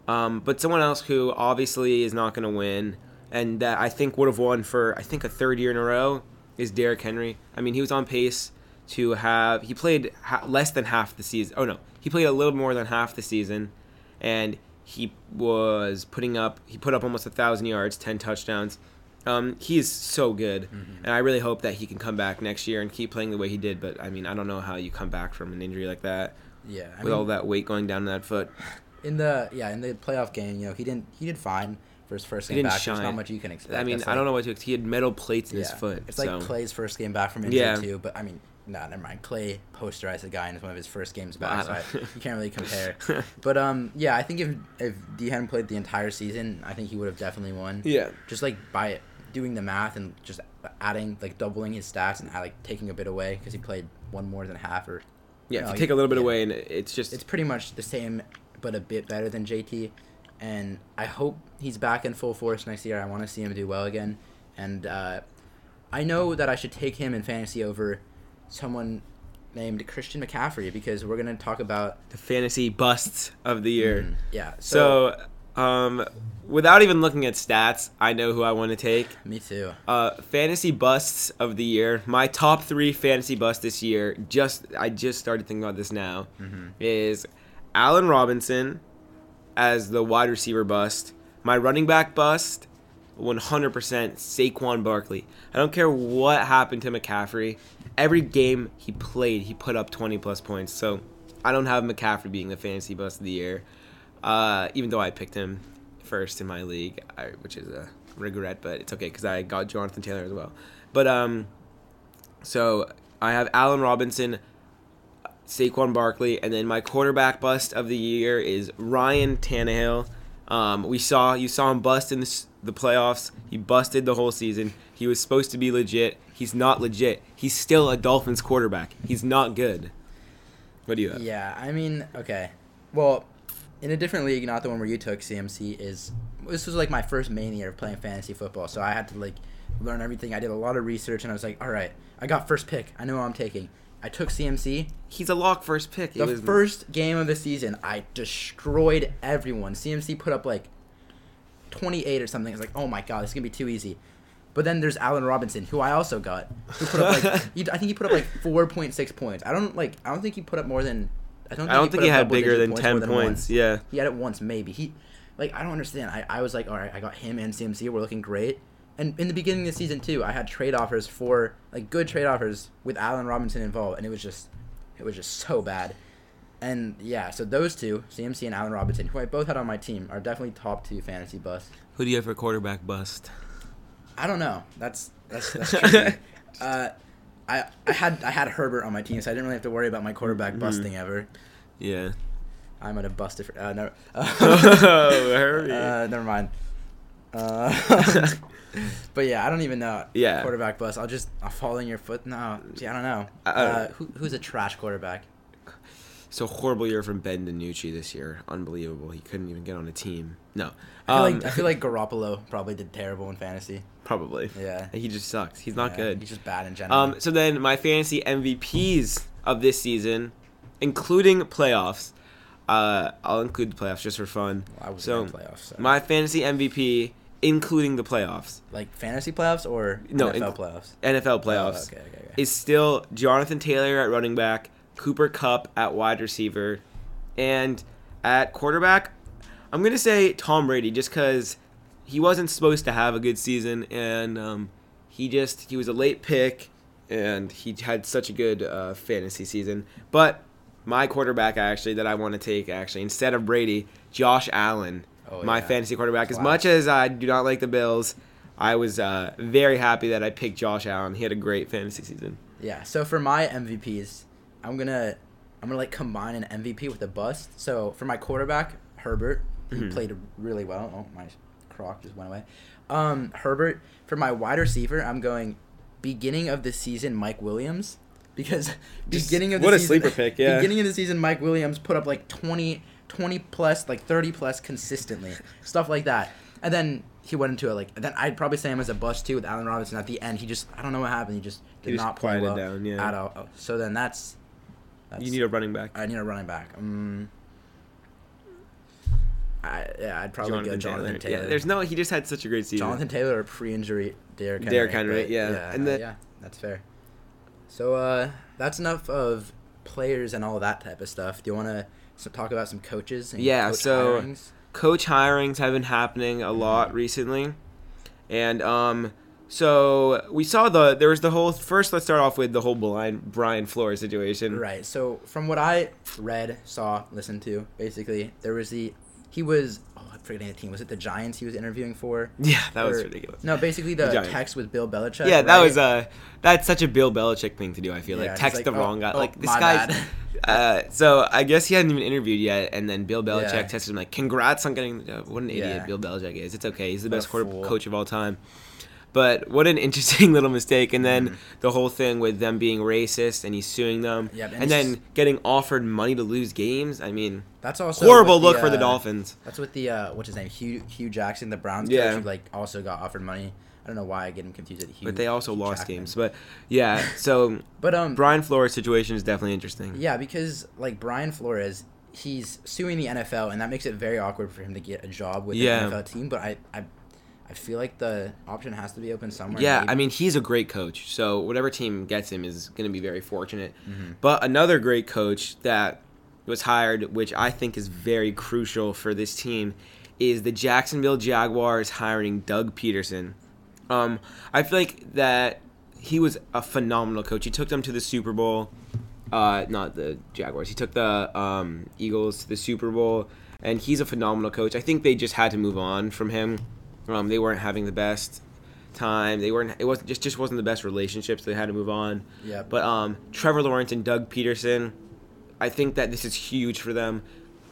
Um, but someone else who obviously is not going to win, and that I think would have won for I think a third year in a row, is Derrick Henry. I mean, he was on pace to have he played ha- less than half the season. Oh no, he played a little more than half the season, and he was putting up he put up almost a thousand yards, ten touchdowns, Um, he is so good, Mhm. and I really hope that he can come back next year and keep playing the way he did. But I mean, I don't know how you come back from an injury like that Yeah, I with all that weight going down that foot. in the yeah in the playoff game, you know, he didn't he did fine for his first game back. There's shine. not much you can expect. I mean, That's I don't know what to. Expect. He had metal plates in his foot. It's so. like Clay's first game back from injury Yeah. too, but I mean, nah, never mind. Clay posterized the guy in one of his first games back, so I, you can't really compare. But um, yeah, I think if if D hadn't played the entire season, I think he would have definitely won. yeah. Just like by doing the math and just adding like doubling his stats and like taking a bit away because he played one more than half or Yeah, No, if you take a little bit yeah. away, and it's just it's pretty much the same but a bit better than JT. And I hope he's back in full force next year. I want to see him do well again. And uh, I know that I should take him in fantasy over someone named Christian McCaffrey because we're gonna talk about the fantasy busts of the year. Mm, yeah. So, So, um, without even looking at stats, I know who I want to take. me too. Uh, fantasy busts of the year. My top three fantasy busts this year. Just I just started thinking about this now. Mhm. Is Allen Robinson as the wide receiver bust. My running back bust. 100% Saquon Barkley. I don't care what happened to McCaffrey. Every game he played, he put up 20 plus points. So I don't have McCaffrey being the fantasy bust of the year. Uh, even though I picked him first in my league, I, which is a regret, but it's okay because I got Jonathan Taylor as well. But um, so I have Allen Robinson, Saquon Barkley, and then my quarterback bust of the year is Ryan Tannehill. Um, we saw you saw him bust in the, the playoffs. He busted the whole season. He was supposed to be legit. He's not legit. He's still a Dolphins quarterback. He's not good. What do you have? Yeah, I mean, okay. Well, in a different league, not the one where you took CMC, is this was like my first main year of playing fantasy football, so I had to like learn everything. I did a lot of research, and I was like, all right, I got first pick. I know who I'm taking. I took CMC. He's a lock first pick. The was- first game of the season, I destroyed everyone. CMC put up like 28 or something. It's like, oh my god, this is gonna be too easy. But then there's Allen Robinson, who I also got, who put up like he, I think he put up like 4.6 points. I don't like I don't think he put up more than I don't. I don't think he had bigger than points ten than points. once. Yeah. He had it once maybe. He like I don't understand. I, I was like, all right, I got him and CMC. We're looking great. And in the beginning of the season too, I had trade offers for like good trade offers with Allen Robinson involved, and it was just it was just so bad. And yeah, so those two, CMC and Allen Robinson, who I both had on my team, are definitely top two fantasy busts. Who do you have for quarterback bust? I don't know. That's that's, that's tricky. uh, I I had I had Herbert on my team, so I didn't really have to worry about my quarterback Mhm. busting ever. Yeah. I'm gonna bust it. For, uh, never. Oh, hurry. Uh, never mind. Uh, but yeah, I don't even know. Yeah. Quarterback bust. I'll just I'll fall in your foot. No, see, I don't know. I- I Uh, who, who's a trash quarterback? So horrible year from Ben DiNucci this year. Unbelievable. He couldn't even get on a team. No. I feel, Um, like, I feel like Garoppolo probably did terrible in fantasy. Probably. Yeah. He just sucks. He's not Yeah, good. He's just bad in general. Um, so then my fantasy MVPs of this season, including playoffs, uh, I'll include the playoffs just for fun. Well, I was so in the playoffs. So. My fantasy MVP, including the playoffs, like fantasy playoffs or No, NFL inc- playoffs? NFL playoffs, Oh, okay, okay, okay. is still Jonathan Taylor at running back, Cooper Kupp at wide receiver, and at quarterback, I'm gonna say Tom Brady just because he wasn't supposed to have a good season and um, he just he was a late pick and he had such a good uh, fantasy season. But my quarterback actually that I want to take actually instead of Brady, Josh Allen, Oh, my yeah. fantasy quarterback. As much as I do not like the Bills, I was uh, very happy that I picked Josh Allen. He had a great fantasy season. Yeah. So for my MVPs, I'm gonna I'm gonna like combine an MVP with a bust. So for my quarterback, Herbert, he Mhm. played really well. Oh my crock just went away. Um, Herbert. For my wide receiver, I'm going beginning of the season Mike Williams because Just- beginning of the what a season, sleeper pick, yeah. Beginning of the season, Mike Williams put up like 20, 20 plus, like 30 plus consistently, stuff like that. And then he went into it like. Then I'd probably say him as a bust too with Allen Robinson at the end. He just I don't know what happened. He just did He just not play quieted well down, yeah. at all. Oh, So then that's. that's You need a running back. I need a running back. Um, I, yeah, I'd probably go Jonathan Taylor. Yeah, there's no. He just had such a great season. Jonathan Taylor or pre-injury Derrick Henry. Derrick Henry, but yeah. and And the- yeah, that's fair. So uh, that's enough of players and all that type of stuff. Do you want to talk about some coaches? And Yeah, coach so- hirings? Coach hirings have been happening a lot recently, And um, so we saw the there was the whole first. Let's start off with the whole blind Brian Flores situation. Right. So from what I read, saw, listened to, basically there was the he was oh I'm forgetting the team. Was it the Giants he was interviewing for? Yeah, that was ridiculous. No, basically the, The text with Bill Belichick. Yeah, that right? was uh that's such a Bill Belichick thing to do. I feel Yeah, like text like, the "Oh, wrong guy. oh, like this bad." Uh, so I guess he hadn't even interviewed yet, and then Bill Belichick Yeah. texted him like, "Congrats on getting the job." What an idiot Yeah. Bill Belichick is. It's okay. He's the What best quarter fool. coach of all time. But what an interesting little mistake. And then Mhm. the whole thing with them being racist and he's suing them, Yep, and then getting offered money to lose games. I mean, That's also horrible with look for the uh, Dolphins. That's what the uh, what's his name, Hue Hue Jackson, the Browns Yeah. coach, who like also got offered money. I don't know why I get him confused with Hugh. But they also Hugh lost Jackman. games. But yeah, so But um, Brian Flores' situation is definitely interesting. yeah, because like Brian Flores, he's suing the NFL, and that makes it very awkward for him to get a job with Yeah. an NFL team. But I, I, I feel like the option has to be open somewhere. Yeah, maybe. I mean he's a great coach, so whatever team gets him is going to be very fortunate. Mm-hmm. But another great coach that was hired, which I think is very crucial for this team, is the Jacksonville Jaguars hiring Doug Pederson. Um, I feel like that he was a phenomenal coach. He took them to the Super Bowl. Uh, not the Jaguars. He took the um, Eagles to the Super Bowl, and he's a phenomenal coach. I think they just had to move on from him. Um, they weren't having the best time. They weren't. It wasn't just just wasn't the best relationships. They had to move on. Yeah. But um, Trevor Lawrence and Doug Pederson, I think that this is huge for them,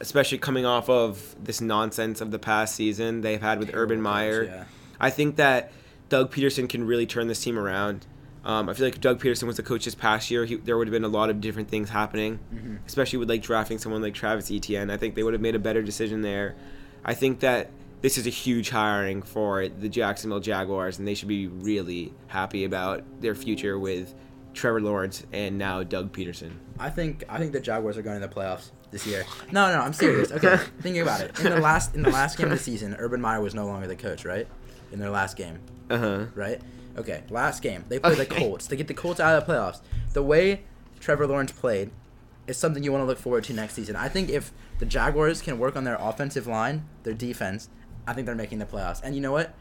especially coming off of this nonsense of the past season they've had with Urban Meyer. yeah. I think that Doug Pederson can really turn this team around. Um, I feel like if Doug Pederson was the coach this past year, he, there would have been a lot of different things happening, Mm-hmm. especially with like drafting someone like Travis Etienne. I think they would have made a better decision there. I think that this is a huge hiring for the Jacksonville Jaguars, and they should be really happy about their future with Trevor Lawrence and now Doug Pederson. I think I think the Jaguars are going to the playoffs this year. No, no, I'm serious. Okay, thinking about it. In the last in the last game of the season, Urban Meyer was no longer the coach, right? In their last game, Uh huh. right? Okay, last game they played the Colts. They get the Colts out of the playoffs. The way Trevor Lawrence played is something you want to look forward to next season. I think if the Jaguars can work on their offensive line, their defense, I think they're making the playoffs. And you know what?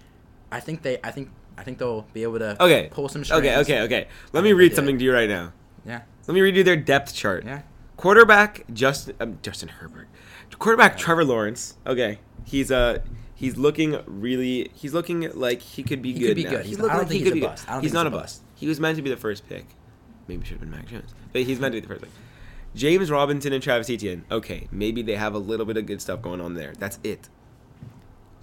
I think they I think I think they'll be able to Okay. pull some strings. Okay. Okay. Okay. Let me read something to you right now. Yeah. Let me read you their depth chart. Yeah. Quarterback Justin um, Justin Herbert. Quarterback Trevor Lawrence. Okay, he's uh he's looking really he's looking like he could be good. He good. could be now. good. He's He's- looking like he could be good. He's not a a bust. He was meant to be the first pick. Maybe should have been Mac Jones, but he's meant to be the first pick. James Robinson and Travis Etienne. Okay, maybe they have a little bit of good stuff going on there. That's it.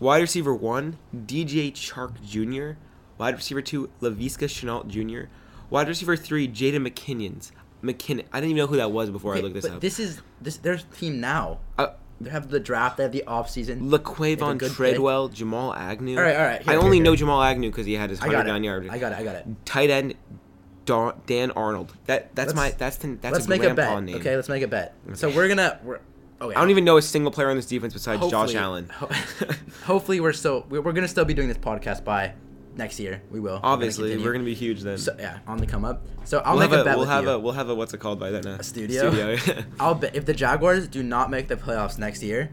Wide receiver one, DJ Chark Jr. Wide receiver two, Laviska Shenault Jr. Wide receiver three, Jaden McKinnon's. McKinnon. I didn't even know who that was before I looked this but up. this is this their team now. Uh, They have the draft. They have the off season. They Laquon good pick. Treadwell, Jamal Agnew. All right, all right, here, I here, only here. know Jamal Agnew because he had his I got 109 it. yard. I got it. I got it. Tight end, Dan Arnold. That that's Let's- my that's the, that's let's a make a grandpa bet. name. Okay, let's make a bet. So we're gonna. We're, okay. I don't even know a single player on this defense besides Josh Allen. ho- hopefully, we're still we're, we're gonna still be doing this podcast by next year. We will. We're gonna Obviously, we're gonna be huge then. So, yeah, on the come up. So I'll we'll make have a bet we'll have you. a we'll have a what's it called by then? A studio? Studio. I'll bet if the Jaguars do not make the playoffs next year,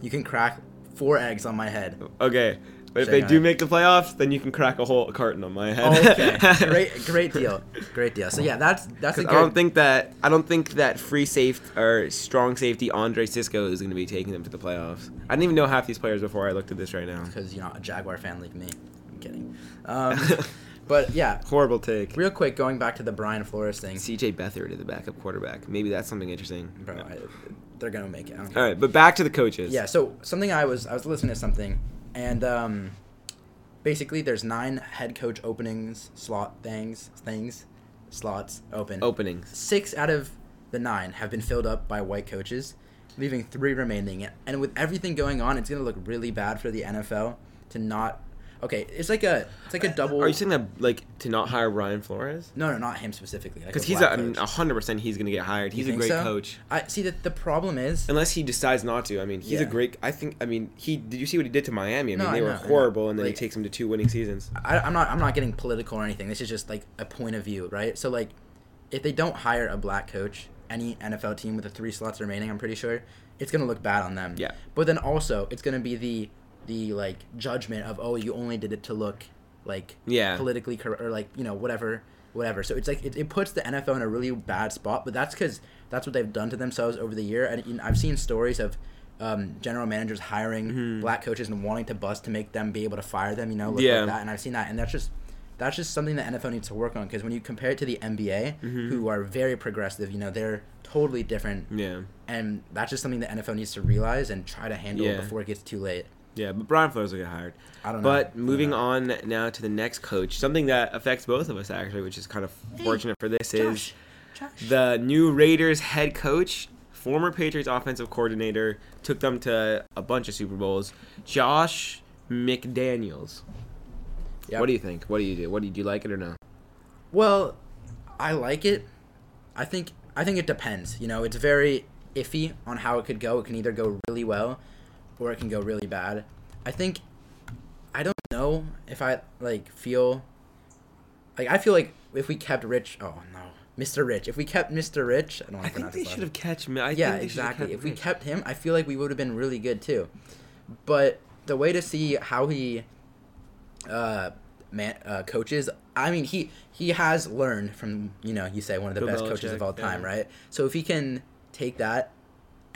you can crack four eggs on my head. okay. But if they do make the playoffs, then you can crack a whole carton on my head. okay, great, great deal, great deal. So yeah, that's that's good. I don't think that I don't think that free safe or strong safety Andre Cisco is going to be taking them to the playoffs. I didn't even know half these players before I looked at this right now. because you're not a Jaguar fan like me. I'm kidding. Um, but yeah, Horrible take. real quick, going back to the Brian Flores thing, CJ Beathard is the backup quarterback. Maybe that's something interesting. bro, I, they're gonna make it. All right, but back to the coaches. Yeah. So something I was I was listening to something, and um, basically there's nine head coach openings slot things things slots open. Openings. Six out of the nine have been filled up by white coaches, leaving three remaining. And with everything going on, it's gonna look really bad for the NFL to not. Okay, it's like a it's like a double. Are you saying that like to not hire Brian Flores? No, no, not him specifically. Because a he's a coach. a hundred percent he's gonna get hired. He's a great so? coach. I see that the problem is. Unless he decides not to. I mean, he's a great. I think. I mean, he. Did you see what he did to Miami? I mean, No, they I were know. horrible, and then Like- he takes them to two winning seasons. I, I'm not I'm not getting political or anything. This is just like a point of view, right? So like, if they don't hire a black coach, any NFL team with the three slots remaining, I'm pretty sure it's gonna look bad on them. Yeah. But then also, it's gonna be the the like judgment of oh you only did it to look like Yeah. politically correct or like you know whatever whatever. So it's like it, it puts the NFL in a really bad spot. But that's because that's what they've done to themselves over the year. And you know, I've seen stories of. Um, general managers hiring Mm-hmm. black coaches and wanting to bust to make them be able to fire them, you know, look Yeah. like that. And I've seen that, and that's just that's just something the NFL needs to work on because when you compare it to the NBA, Mm-hmm. who are very progressive, you know, they're totally different, Yeah. and that's just something the NFL needs to realize and try to handle Yeah. before it gets too late. Yeah, but Brian Flores will get hired. I don't know. But moving know. on now to the next coach, something that affects both of us actually, which is kind of fortunate for this, is Josh, Josh. the new Raiders head coach, former Patriots offensive coordinator, took them to a bunch of Super Bowls. Josh McDaniels. Yep. What do you think? What do you do? What do you, do you like it or no? Well, I like it. I think I think it depends. You know, it's very iffy on how it could go. It can either go really well or it can go really bad. I think I don't know if I like feel like I feel like if we kept Rich, oh no, Mr. Rich. If we kept Mr. Rich, I don't I think they should have catch me. I yeah, think they exactly. If we Rich. kept him, I feel like we would have been really good too. But the way to see how he uh man uh coaches, I mean he he has learned from, you know, you say one of the Bill best coaches of all time, yeah. right? So if he can take that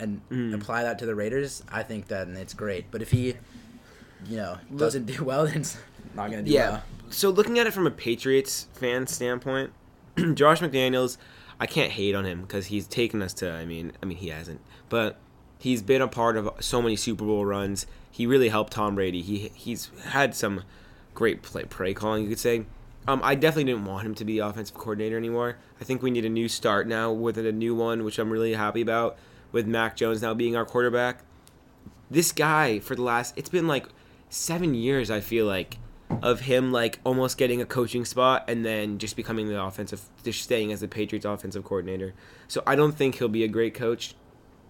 and Mm. apply that to the Raiders, I think that it's great. But if he you know, doesn't do well, then it's not going to do Yeah. well. So looking at it from a Patriots fan standpoint, Josh McDaniels, I can't hate on him because he's taken us to. I mean, I mean he hasn't, but he's been a part of so many Super Bowl runs. He really helped Tom Brady. He he's had some great play play calling, you could say. Um, I definitely didn't want him to be offensive coordinator anymore. I think we need a new start now with a new one, which I'm really happy about. With Mac Jones now being our quarterback, this guy for the last it's been like seven years. I feel like of him like almost getting a coaching spot and then just becoming the offensive, just staying as the Patriots offensive coordinator. So I don't think he'll be a great coach,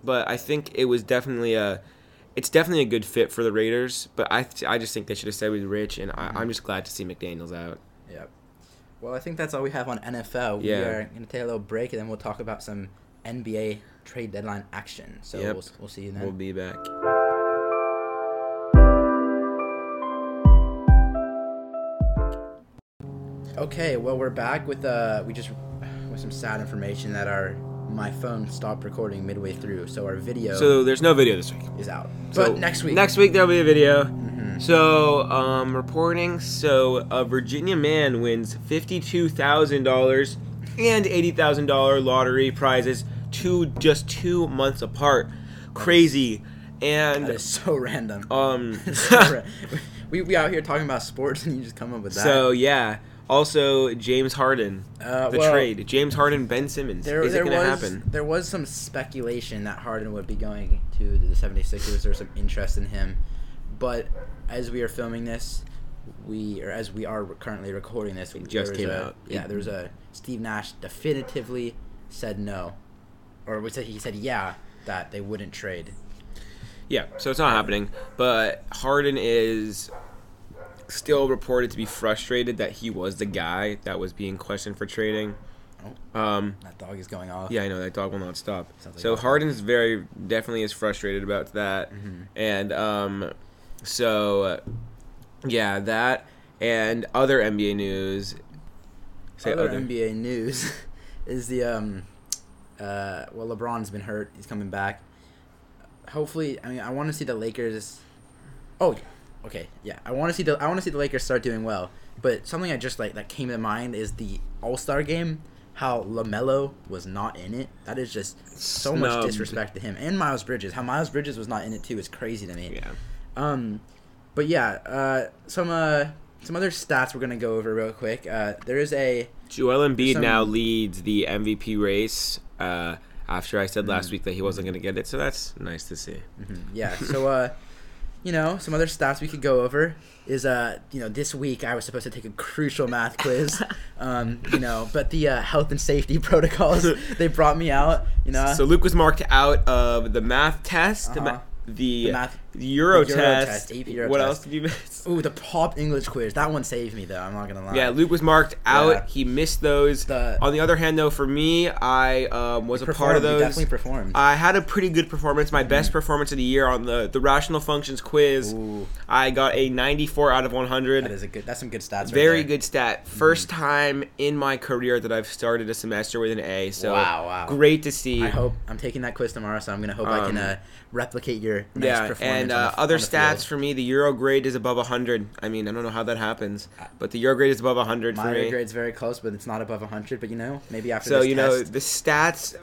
but I think it was definitely a, it's definitely a good fit for the Raiders. But I, I just think they should have stayed with Rich, and I, I'm just glad to see McDaniel's out. Yep. Well, I think that's all we have on NFL. Yeah. We are going to take a little break and then we'll talk about some NBA trade deadline action. So Yep. we'll, we'll see you then. We'll be back. Okay, well we're back with uh we just with some sad information that our my phone stopped recording midway through, so our video So there's no video this week. is out. So But next week, Next week there'll be a video. Mhm. So, um, reporting. So, a Virginia man wins fifty-two thousand dollars and eighty thousand dollar lottery prizes, two just two months apart. Crazy, and that is so random. um, So ra- we we out here talking about sports and you just come up with that. so yeah. Also, James Harden, uh, the well, trade. James Harden, Ben Simmons. There, Is there it gonna was happen? there was some speculation that Harden would be going to the 76ers. There's some interest in him, but as we are filming this, we or as we are currently recording this, It just came a- out. Yeah, It- there's a Steve Nash definitively said no, or was it he said yeah that they wouldn't trade. Yeah, so it's not happening. But Harden is still reported to be frustrated that he was the guy that was being questioned for trading. Um, That dog is going off. yeah, I know that dog will not stop. Like So. Harden is very definitely is frustrated about that, Mhm. and um, so uh, yeah, that and other NBA news. Say Other other. NBA news is the um, uh, well, LeBron's been hurt. He's coming back. Hopefully, I mean, I want to see the Lakers. Oh, okay, yeah. I want to see the I want to see the Lakers start doing well. But something I just like that came to mind is the All Star game. How Lamelo was not in it. That is just so much disrespect to him and Miles Bridges. How Miles Bridges was not in it too is crazy to me. Yeah. Um, but yeah, uh, some uh, some other stats we're gonna go over real quick. Uh, there is a Joel Embiid some- now leads the MVP race. Uh, after I said last Mhm. week that he wasn't going to get it, so that's nice to see. Mhm, Yeah. So, uh, you know, some other stats we could go over is, uh, you know, this week I was supposed to take a crucial math quiz, um, you know, but the uh, health and safety protocols they brought me out, you know, So Luke was marked out of the math test, the, ma- Uh-huh. the, the math the Euro, The Euro test. test, Euro what test. else did you miss? Ooh, the pop English quiz. That one saved me though. I'm not gonna lie. Yeah, Luke was marked out. Yeah. He missed those. The- On the other hand, though, for me, I um, was a part of you those. definitely performed. I had a pretty good performance, my best performance of the year on the, the rational functions quiz. Ooh, I got a 94 out of 100. that is a good. That's some good stats. right Very good stat. 1st time in my career that I've started a semester with an A. So Wow, wow. great to see. I hope I'm taking that quiz tomorrow, so I'm gonna hope I can Um, uh, replicate your nice yeah, performance. And uh, the, other stats for me, the Euro grade is above 100. I mean, I don't know how that happens, but the Euro grade is above 100 for My me. grade's very close, but it's not above 100. But you know, maybe after So you know the stats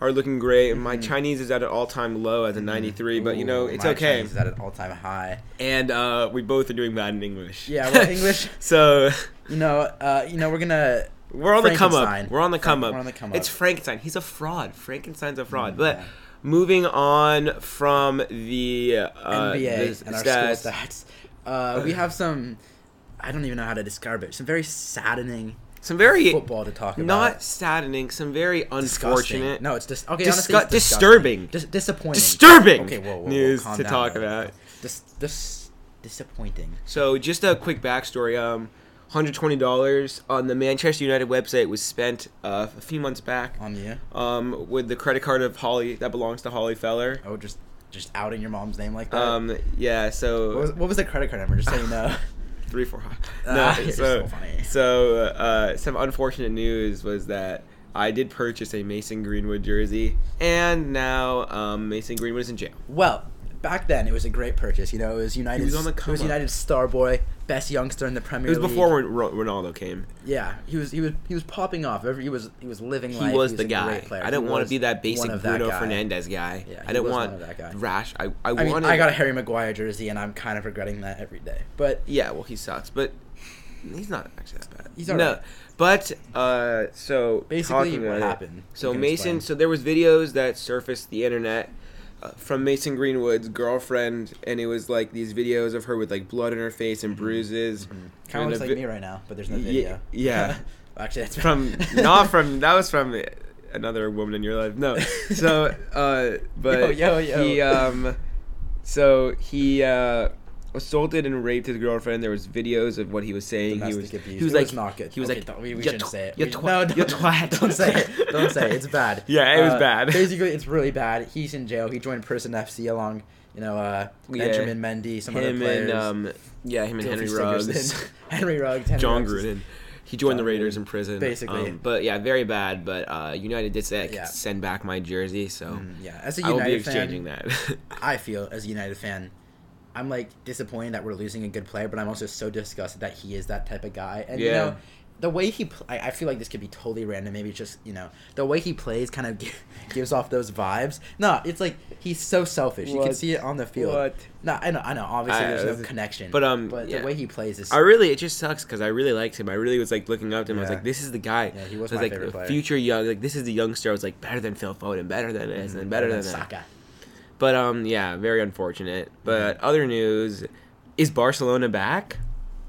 are looking great. My Chinese is at an all-time low as a 93, but you know Mm-hmm. It's my okay. Chinese is at an all-time high. And uh, we both are doing bad in English. Yeah, well, English. so You know, uh, you know, we're gonna. we're on the come up. We're on the come up. we're on the come up. It's. Frankenstein. He's a fraud. Frankenstein's a fraud. Mm, but yeah. Moving on from the uh, NBA the and our school stats. Uh, we have some. I don't even know how to describe it. Some very saddening some very football to talk about. not saddening, some very Disgusting. unfortunate, No, it's just okay. Disgu- honestly, disturbing. Dis- disappointing. disturbing Okay, whoa, whoa, whoa, news to down, talk about. Dis- dis- disappointing. So just a quick backstory. Um, hundred twenty dollars on the Manchester United website was spent uh, a few months back. On you. Um, with the credit card of Holly that belongs to Holly Feller. Oh, just just outing your mom's name like that. Um, yeah. So what, was, what was the credit card number? Just so you know. three four. Ah, No, so so funny. so uh, some unfortunate news was that I did purchase a Mason Greenwood jersey, and now um, Mason Greenwood is in jail. Well, back then it was a great purchase. You know, it was United. He was on the it was. United star boy, best youngster in the Premier League. It was before Ronaldo came. Yeah, he was he was he was popping off. Every, he was he was living He life. was he the guy. I didn't want to be that basic that Bruno guy. Fernandes guy. Yeah, I didn't want that guy. rash. I, I, I mean, wanted. I got a Harry Maguire jersey, and I'm kind of regretting that every day. But Yeah, well, he sucks, but he's not actually that bad. He's no, alright. but uh, so basically, what it- happened? So Mason, explain. so there was videos that surfaced the internet from Mason Greenwood's girlfriend, and it was like these videos of her with like blood in her face and bruises. kind of looks a like me right now, but there's no Ye- video. yeah. Actually, that's from not from that was from another woman in your life. No, so uh, but Yo, yo, yo. he um, so he uh assaulted and raped his girlfriend. There was videos of what he was saying. he was abuse. he was It like was not good. He was Okay, like don't- we, we shouldn't tw- say it. You We- twa- no, don't, twat. don't say it. Don't say it. It's bad. Yeah, it was Uh, bad. Basically, it's really bad. He's in jail. He joined Person FC along, you know, uh, Yeah. Benjamin Mendy, some other players. and um, yeah, him and Henry. Ruggs, Henry Ruggs. Henry John Ruggs Gruden. He joined the Raiders Gruden, in prison, basically. Um, but yeah, very bad. But uh, United did say I could Yeah. send back my jersey, so Mm, yeah, as a I will United be exchanging fan, that. I feel as a United fan, I'm like disappointed that we're losing a good player, but I'm also so disgusted that he is that type of guy. And you know, the way he, pl- I, I feel like this could be totally random. Maybe it's just you know the way he plays kind of gives off those vibes. No, it's like he's so selfish. You can see it on the field. What? No, I know, I know. Obviously, I- there's no connection. but, um, but yeah. the way he plays is. I really, it just sucks because I really liked him. I really was like looking up to him. I was like, this is the guy. Yeah, he was I my like favorite player. future young. Like this is the youngster. I was like better than Phil Foden, better than this, and better than that. Saka. But um, yeah, very unfortunate. Mm-hmm. But other news, is Barcelona back?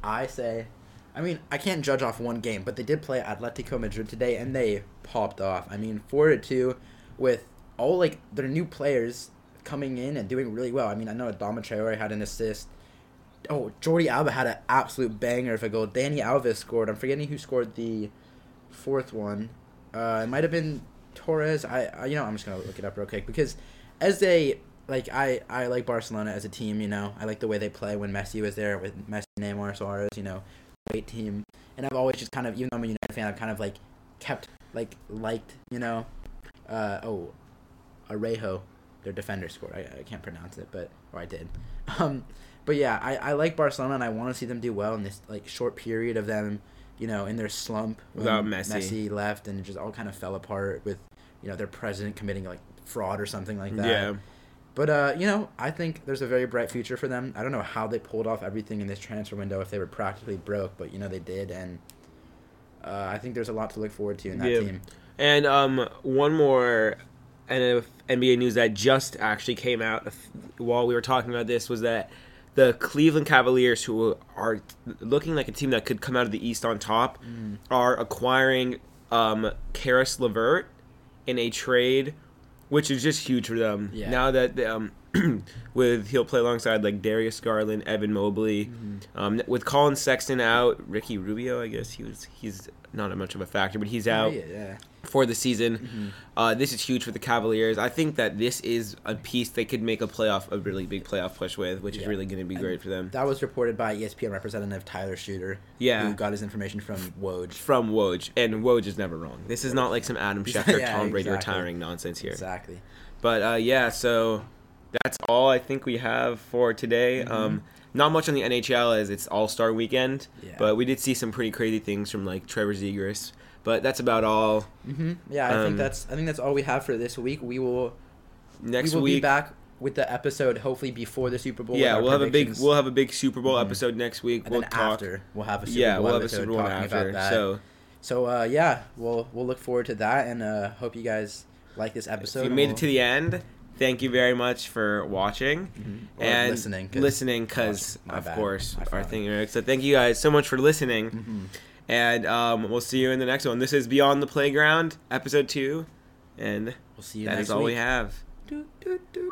I say, I mean, I can't judge off one game, but they did play Atletico Madrid today, and they popped off. I mean, four to two, with all like their new players coming in and doing really well. I mean, I know Adama Traore had an assist. Oh, Jordi Alba had an absolute banger of a goal. Dani Alves scored. I'm forgetting who scored the fourth one. Uh, it might have been Torres. I, I, you know, I'm just gonna look it up real quick because as a like I, I like Barcelona as a team. You know, I like the way they play when Messi was there with Messi, Neymar, Suarez. You know, great team. And I've always just kind of, even though I'm a United fan, I've kind of like kept like liked. You know, uh, oh, Arejo, their defender scored. I, I can't pronounce it, but or I did. Um, but yeah, I, I like Barcelona and I want to see them do well in this like short period of them, you know, in their slump Without Messi. Messi left and it just all kind of fell apart with, you know, their president committing like fraud or something like that. Yeah. But uh, you know, I think there's a very bright future for them. I don't know how they pulled off everything in this transfer window if they were practically broke, but you know they did, and uh, I think there's a lot to look forward to in that Yeah. team. And um, one more NBA news that just actually came out while we were talking about this was that the Cleveland Cavaliers, who are looking like a team that could come out of the East on top, Mm. are acquiring um, Caris LeVert in a trade, which is just huge for them. Yeah. Now that um, with he'll play alongside like Darius Garland, Evan Mobley, um, with Collin Sexton out, Ricky Rubio. I guess he was he's not a much of a factor, but he's out Yeah, yeah. for the season. Uh, this is huge for the Cavaliers. I think that this is a piece they could make a playoff, a really big playoff push with, which is really going to be And great for them. That was reported by ESPN representative Tyler Shooter. Yeah. Who got his information from Woj. From Woj, and Woj is never wrong. This is not like some Adam Schefter, Yeah, Tom Brady exactly. retiring nonsense here. Exactly. But uh, yeah, so that's all I think we have for today. Mm-hmm. Um, not much on the NHL as it's All Star Weekend, Yeah. but we did see some pretty crazy things from like Trevor Zegras. But that's about all. hmm Yeah, I Um, think that's I think that's all we have for this week. We will Next we will week, be back with the episode hopefully before the Super Bowl. yeah, we'll have a big we'll have a big Super Bowl Mhm. ewl next week. and we'll then talk. after we'll have a Super yeah, Bowl we'll have a episode Super Bowl talking after. about that. So So uh, yeah, we'll we'll look forward to that and uh, hope you guys like this episode. if you made we'll- it to the end, thank you very much for watching Mhm. Or and listening. 'cause- listening because of bad. course our thing. So thank you guys so much for listening, Mhm. and um, we'll see you in the next one. This is Beyond the Playground, episode two, and We'll see you that is all week. we have. Do, do, do.